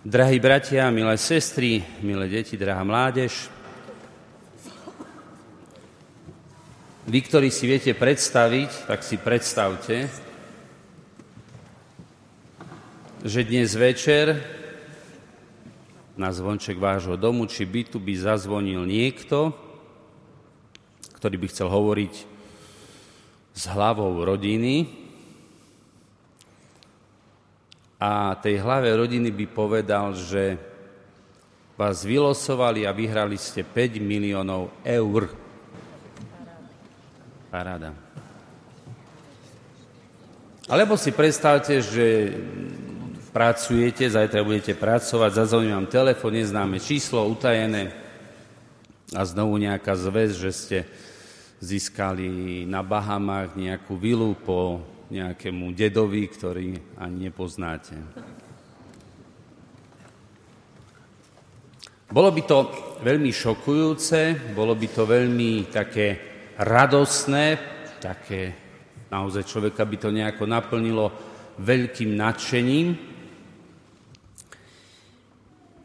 Drahí bratia, milé sestry, milé deti, drahá mládež, vy, ktorí si viete predstaviť, tak si predstavte, že dnes večer na zvonček vášho domu či bytu by zazvonil niekto, ktorý by chcel hovoriť s hlavou rodiny, a tej hlave rodiny by povedal, že vás vylosovali a vyhrali ste 5 miliónov eur. Paráda. Alebo si predstavte, že pracujete, zajtra budete pracovať, zazvoní vám telefón, neznáme číslo, utajené a znovu nejaká zväz, že ste získali na Bahamách nejakú vilu po nejakému dedovi, ktorý ani nepoznáte. Bolo by to veľmi šokujúce, bolo by to veľmi také radosné, také naozaj človeka by to nejako naplnilo veľkým nadšením,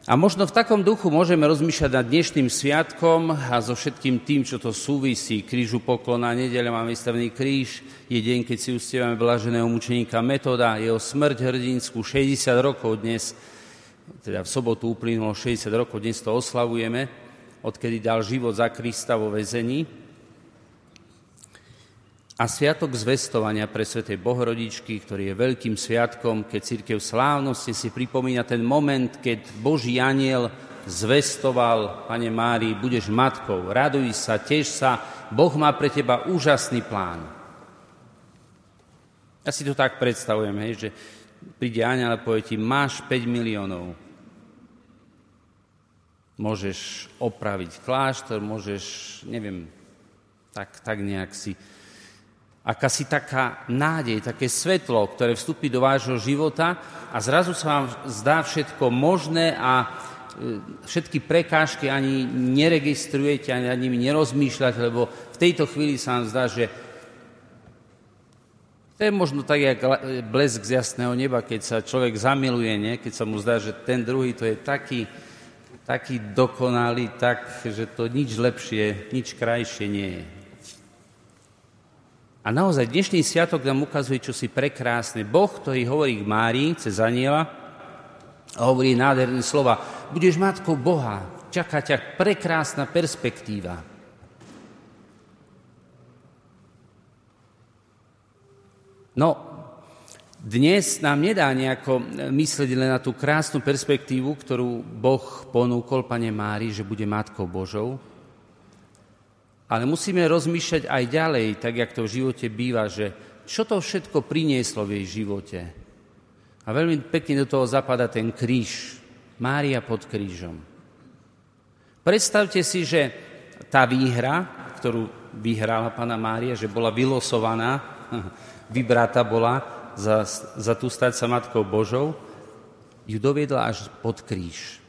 a možno v takom duchu môžeme rozmýšľať nad dnešným sviatkom a so všetkým tým, čo to súvisí. Krížu poklona, nedeľa máme vystavený kríž, je deň, keď si ustievame blaženého mučeníka Metoda, jeho smrť hrdinskú, 60 rokov dnes, teda v sobotu uplynulo 60 rokov, dnes to oslavujeme, odkedy dal život za Krista vo väzení a sviatok zvestovania pre svätej Bohorodičky, ktorý je veľkým sviatkom, keď církev slávnosti si pripomína ten moment, keď Boží aniel zvestoval, Pane Mári, budeš matkou, raduj sa, tež sa, Boh má pre teba úžasný plán. Ja si to tak predstavujem, hej, že príde aniel a povie ti, máš 5 miliónov. Môžeš opraviť kláštor, môžeš, neviem, tak, tak nejak si akási taká nádej, také svetlo, ktoré vstúpi do vášho života a zrazu sa vám zdá všetko možné a e, všetky prekážky ani neregistrujete, ani nad nimi nerozmýšľate, lebo v tejto chvíli sa vám zdá, že to je možno tak, jak blesk z jasného neba, keď sa človek zamiluje, nie? keď sa mu zdá, že ten druhý to je taký, taký dokonalý, tak, že to nič lepšie, nič krajšie nie je. A naozaj dnešný sviatok nám ukazuje čosi prekrásne. Boh, ktorý hovorí k Márii cez aniela, a hovorí nádherné slova. Budeš matkou Boha, čaká ťa prekrásna perspektíva. No, dnes nám nedá nejako myslieť len na tú krásnu perspektívu, ktorú Boh ponúkol Pane Mári, že bude Matkou Božou, ale musíme rozmýšľať aj ďalej, tak jak to v živote býva, že čo to všetko prinieslo v jej živote. A veľmi pekne do toho zapada ten kríž. Mária pod krížom. Predstavte si, že tá výhra, ktorú vyhrala pána Mária, že bola vylosovaná, vybráta bola za, za tú stať sa Matkou Božou, ju doviedla až pod kríž.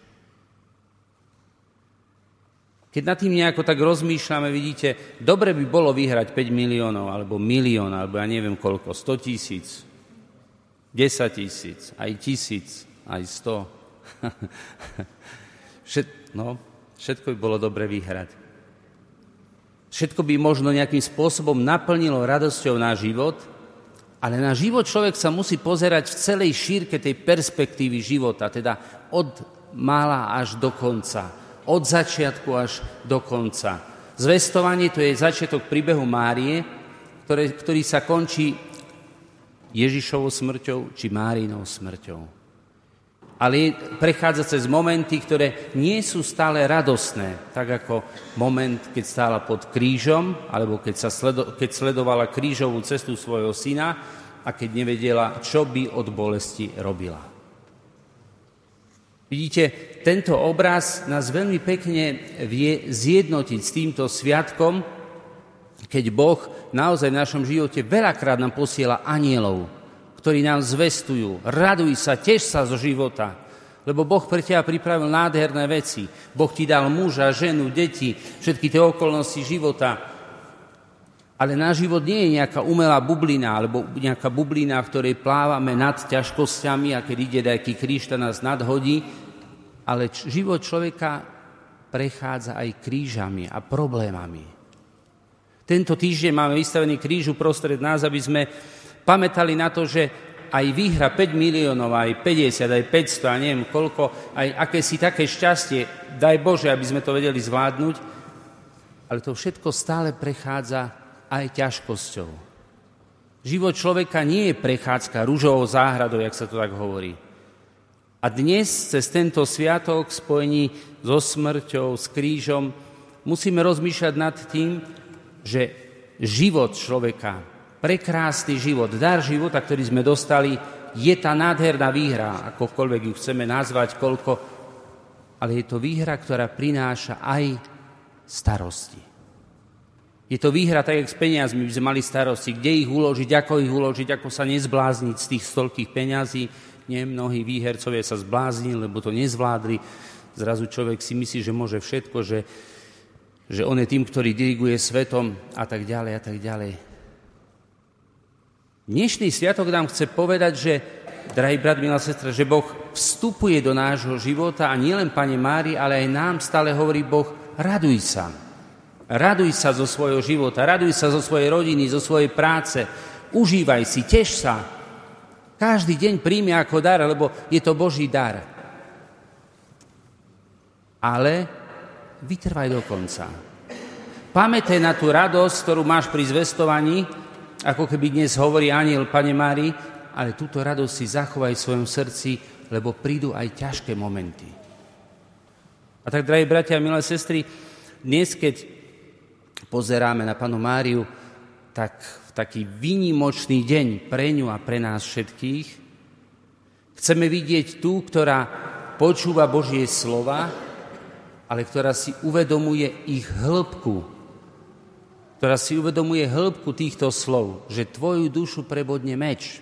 Keď nad tým nejako tak rozmýšľame, vidíte, dobre by bolo vyhrať 5 miliónov, alebo milión, alebo ja neviem koľko, 100 tisíc, 10 tisíc, aj tisíc, aj 100. Všet, no, všetko by bolo dobre vyhrať. Všetko by možno nejakým spôsobom naplnilo radosťou na život, ale na život človek sa musí pozerať v celej šírke tej perspektívy života, teda od mála až do konca od začiatku až do konca. Zvestovanie to je začiatok príbehu Márie, ktoré, ktorý sa končí Ježišovou smrťou či Márinou smrťou. Ale prechádza cez momenty, ktoré nie sú stále radostné, tak ako moment, keď stála pod krížom, alebo keď, sa sledo, keď sledovala krížovú cestu svojho syna a keď nevedela, čo by od bolesti robila. Vidíte, tento obraz nás veľmi pekne vie zjednotiť s týmto sviatkom, keď Boh naozaj v našom živote veľakrát nám posiela anielov, ktorí nám zvestujú, raduj sa, tež sa zo života, lebo Boh pre teba pripravil nádherné veci. Boh ti dal muža, ženu, deti, všetky tie okolnosti života. Ale náš život nie je nejaká umelá bublina, alebo nejaká bublina, v ktorej plávame nad ťažkosťami a keď ide nejaký kríž, to nás nadhodí, ale život človeka prechádza aj krížami a problémami. Tento týždeň máme vystavený kríž uprostred nás, aby sme pamätali na to, že aj výhra 5 miliónov, aj 50, aj 500, a neviem koľko, aj akési také šťastie, daj Bože, aby sme to vedeli zvládnuť, ale to všetko stále prechádza aj ťažkosťou. Život človeka nie je prechádzka rúžovou záhradou, jak sa to tak hovorí. A dnes cez tento sviatok spojení so smrťou, s krížom, musíme rozmýšľať nad tým, že život človeka, prekrásny život, dar života, ktorý sme dostali, je tá nádherná výhra, akokoľvek ju chceme nazvať, koľko, ale je to výhra, ktorá prináša aj starosti. Je to výhra tak, jak s peniazmi by sme mali starosti, kde ich uložiť, ako ich uložiť, ako sa nezblázniť z tých stolkých peňazí. Nie, mnohí výhercovia sa zbláznili, lebo to nezvládli. Zrazu človek si myslí, že môže všetko, že, že on je tým, ktorý diriguje svetom a tak ďalej a tak ďalej. Dnešný sviatok nám chce povedať, že, drahý brat, milá sestra, že Boh vstupuje do nášho života a nielen Pane Mári, ale aj nám stále hovorí Boh, raduj sa. Raduj sa zo svojho života, raduj sa zo svojej rodiny, zo svojej práce. Užívaj si, teš sa. Každý deň príjme ako dar, lebo je to Boží dar. Ale vytrvaj do konca. Pamätaj na tú radosť, ktorú máš pri zvestovaní, ako keby dnes hovorí aniel Pane Mári, ale túto radosť si zachovaj v svojom srdci, lebo prídu aj ťažké momenty. A tak, drahí bratia a milé sestry, dnes, keď pozeráme na panu Máriu, tak v taký výnimočný deň pre ňu a pre nás všetkých chceme vidieť tú, ktorá počúva Božie slova, ale ktorá si uvedomuje ich hĺbku, ktorá si uvedomuje hĺbku týchto slov, že tvoju dušu prebodne meč,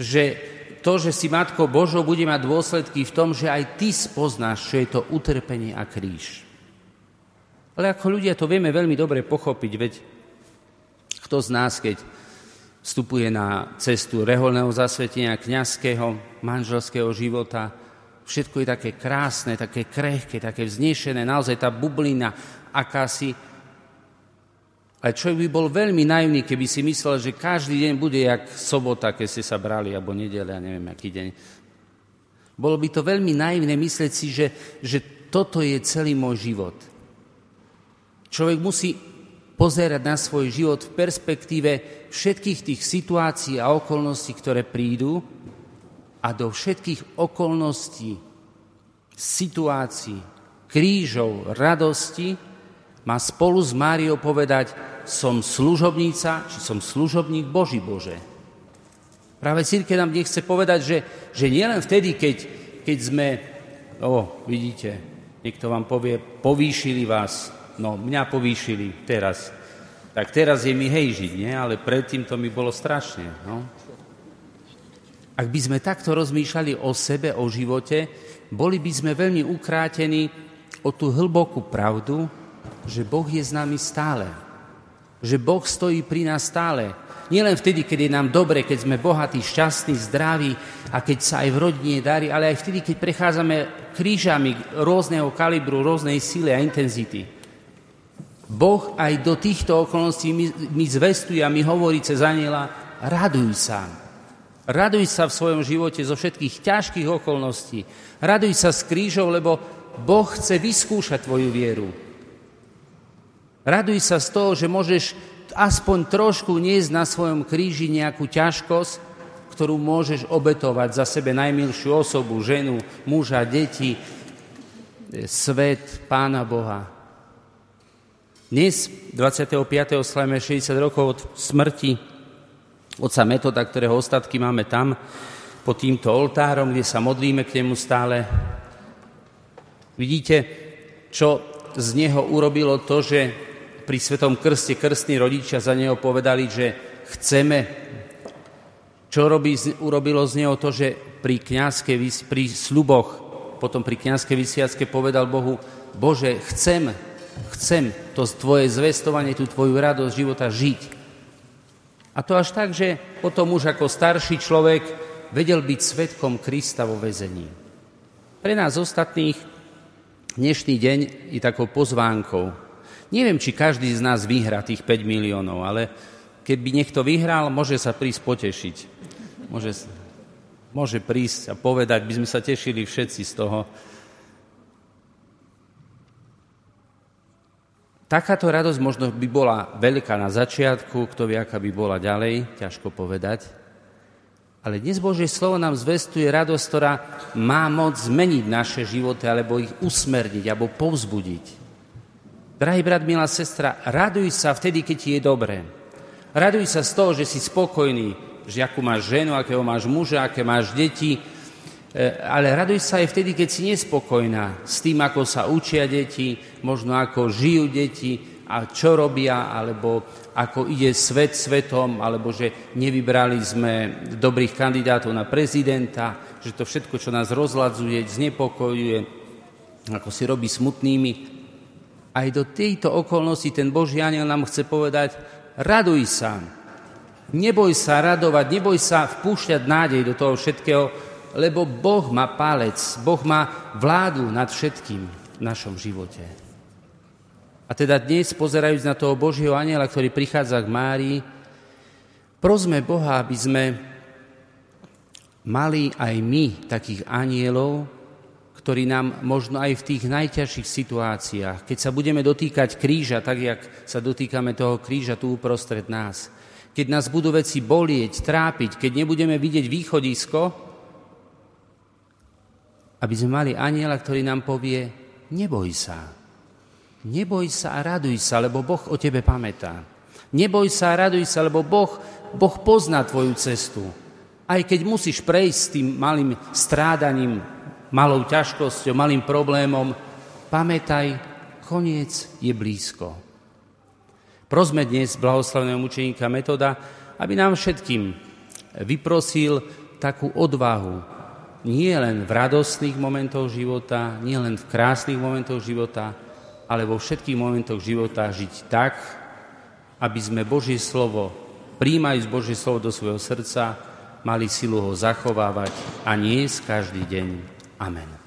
že to, že si Matko Božou, bude mať dôsledky v tom, že aj ty spoznáš, čo je to utrpenie a kríž. Ale ako ľudia to vieme veľmi dobre pochopiť, veď kto z nás, keď vstupuje na cestu reholného zasvetenia, kňazského, manželského života, všetko je také krásne, také krehké, také vznešené, naozaj tá bublina akási. Ale človek by bol veľmi naivný, keby si myslel, že každý deň bude jak sobota, keď ste sa brali, alebo nedeľa, neviem, aký deň. Bolo by to veľmi naivné myslieť si, že, že toto je celý môj život. Človek musí pozerať na svoj život v perspektíve všetkých tých situácií a okolností, ktoré prídu a do všetkých okolností, situácií, krížov, radosti má spolu s Máriou povedať, som služobníca, či som služobník Boží Bože. Práve církev nám nechce povedať, že, že nielen vtedy, keď, keď sme, o, vidíte, niekto vám povie, povýšili vás, No, mňa povýšili teraz. Tak teraz je mi hej žiť, nie? Ale predtým to mi bolo strašne. No. Ak by sme takto rozmýšľali o sebe, o živote, boli by sme veľmi ukrátení o tú hlbokú pravdu, že Boh je s nami stále. Že Boh stojí pri nás stále. Nielen vtedy, keď je nám dobre, keď sme bohatí, šťastní, zdraví a keď sa aj v rodine darí, ale aj vtedy, keď prechádzame krížami rôzneho kalibru, rôznej síly a intenzity. Boh aj do týchto okolností mi, mi zvestuje a mi hovorí cez aniela, raduj sa. Raduj sa v svojom živote zo všetkých ťažkých okolností. Raduj sa z krížov, lebo Boh chce vyskúšať tvoju vieru. Raduj sa z toho, že môžeš aspoň trošku niesť na svojom kríži nejakú ťažkosť, ktorú môžeš obetovať za sebe najmilšiu osobu, ženu, muža, deti, svet, Pána Boha. Dnes, 25. slavíme 60 rokov od smrti otca Metoda, ktorého ostatky máme tam, pod týmto oltárom, kde sa modlíme k nemu stále. Vidíte, čo z neho urobilo to, že pri Svetom krste krstní rodičia za neho povedali, že chceme. Čo robí, urobilo z neho to, že pri, kniazke, pri sluboch, potom pri kniazkej vysviacke povedal Bohu, Bože, chcem, chcem to tvoje zvestovanie, tú tvoju radosť života žiť. A to až tak, že potom už ako starší človek vedel byť svetkom Krista vo väzení. Pre nás ostatných dnešný deň je takou pozvánkou. Neviem, či každý z nás vyhrá tých 5 miliónov, ale keby niekto vyhral, môže sa prísť potešiť. Môže, môže prísť a povedať, by sme sa tešili všetci z toho. Takáto radosť možno by bola veľká na začiatku, kto vie, aká by bola ďalej, ťažko povedať. Ale dnes Božie slovo nám zvestuje radosť, ktorá má moc zmeniť naše životy, alebo ich usmerniť, alebo povzbudiť. Drahý brat, milá sestra, raduj sa vtedy, keď ti je dobré. Raduj sa z toho, že si spokojný, že akú máš ženu, akého máš muža, aké máš deti, ale raduj sa aj vtedy, keď si nespokojná s tým, ako sa učia deti, možno ako žijú deti a čo robia, alebo ako ide svet svetom, alebo že nevybrali sme dobrých kandidátov na prezidenta, že to všetko, čo nás rozladzuje, znepokojuje, ako si robí smutnými. Aj do tejto okolnosti ten Boží aniel nám chce povedať, raduj sa. Neboj sa radovať, neboj sa vpúšťať nádej do toho všetkého, lebo Boh má palec, Boh má vládu nad všetkým v našom živote. A teda dnes, pozerajúc na toho Božieho aniela, ktorý prichádza k Márii, prosme Boha, aby sme mali aj my takých anielov, ktorý nám možno aj v tých najťažších situáciách, keď sa budeme dotýkať kríža, tak jak sa dotýkame toho kríža tu uprostred nás, keď nás budú veci bolieť, trápiť, keď nebudeme vidieť východisko, aby sme mali aniela, ktorý nám povie, neboj sa, neboj sa a raduj sa, lebo Boh o tebe pamätá. Neboj sa a raduj sa, lebo Boh, boh pozná tvoju cestu. Aj keď musíš prejsť s tým malým strádaním, malou ťažkosťou, malým problémom, pamätaj, koniec je blízko. Prosme dnes blahoslavného mučeníka Metoda, aby nám všetkým vyprosil takú odvahu, nie len v radostných momentoch života, nie len v krásnych momentoch života, ale vo všetkých momentoch života žiť tak, aby sme Božie slovo, príjmajúc Božie slovo do svojho srdca, mali silu ho zachovávať a nie každý deň Amen.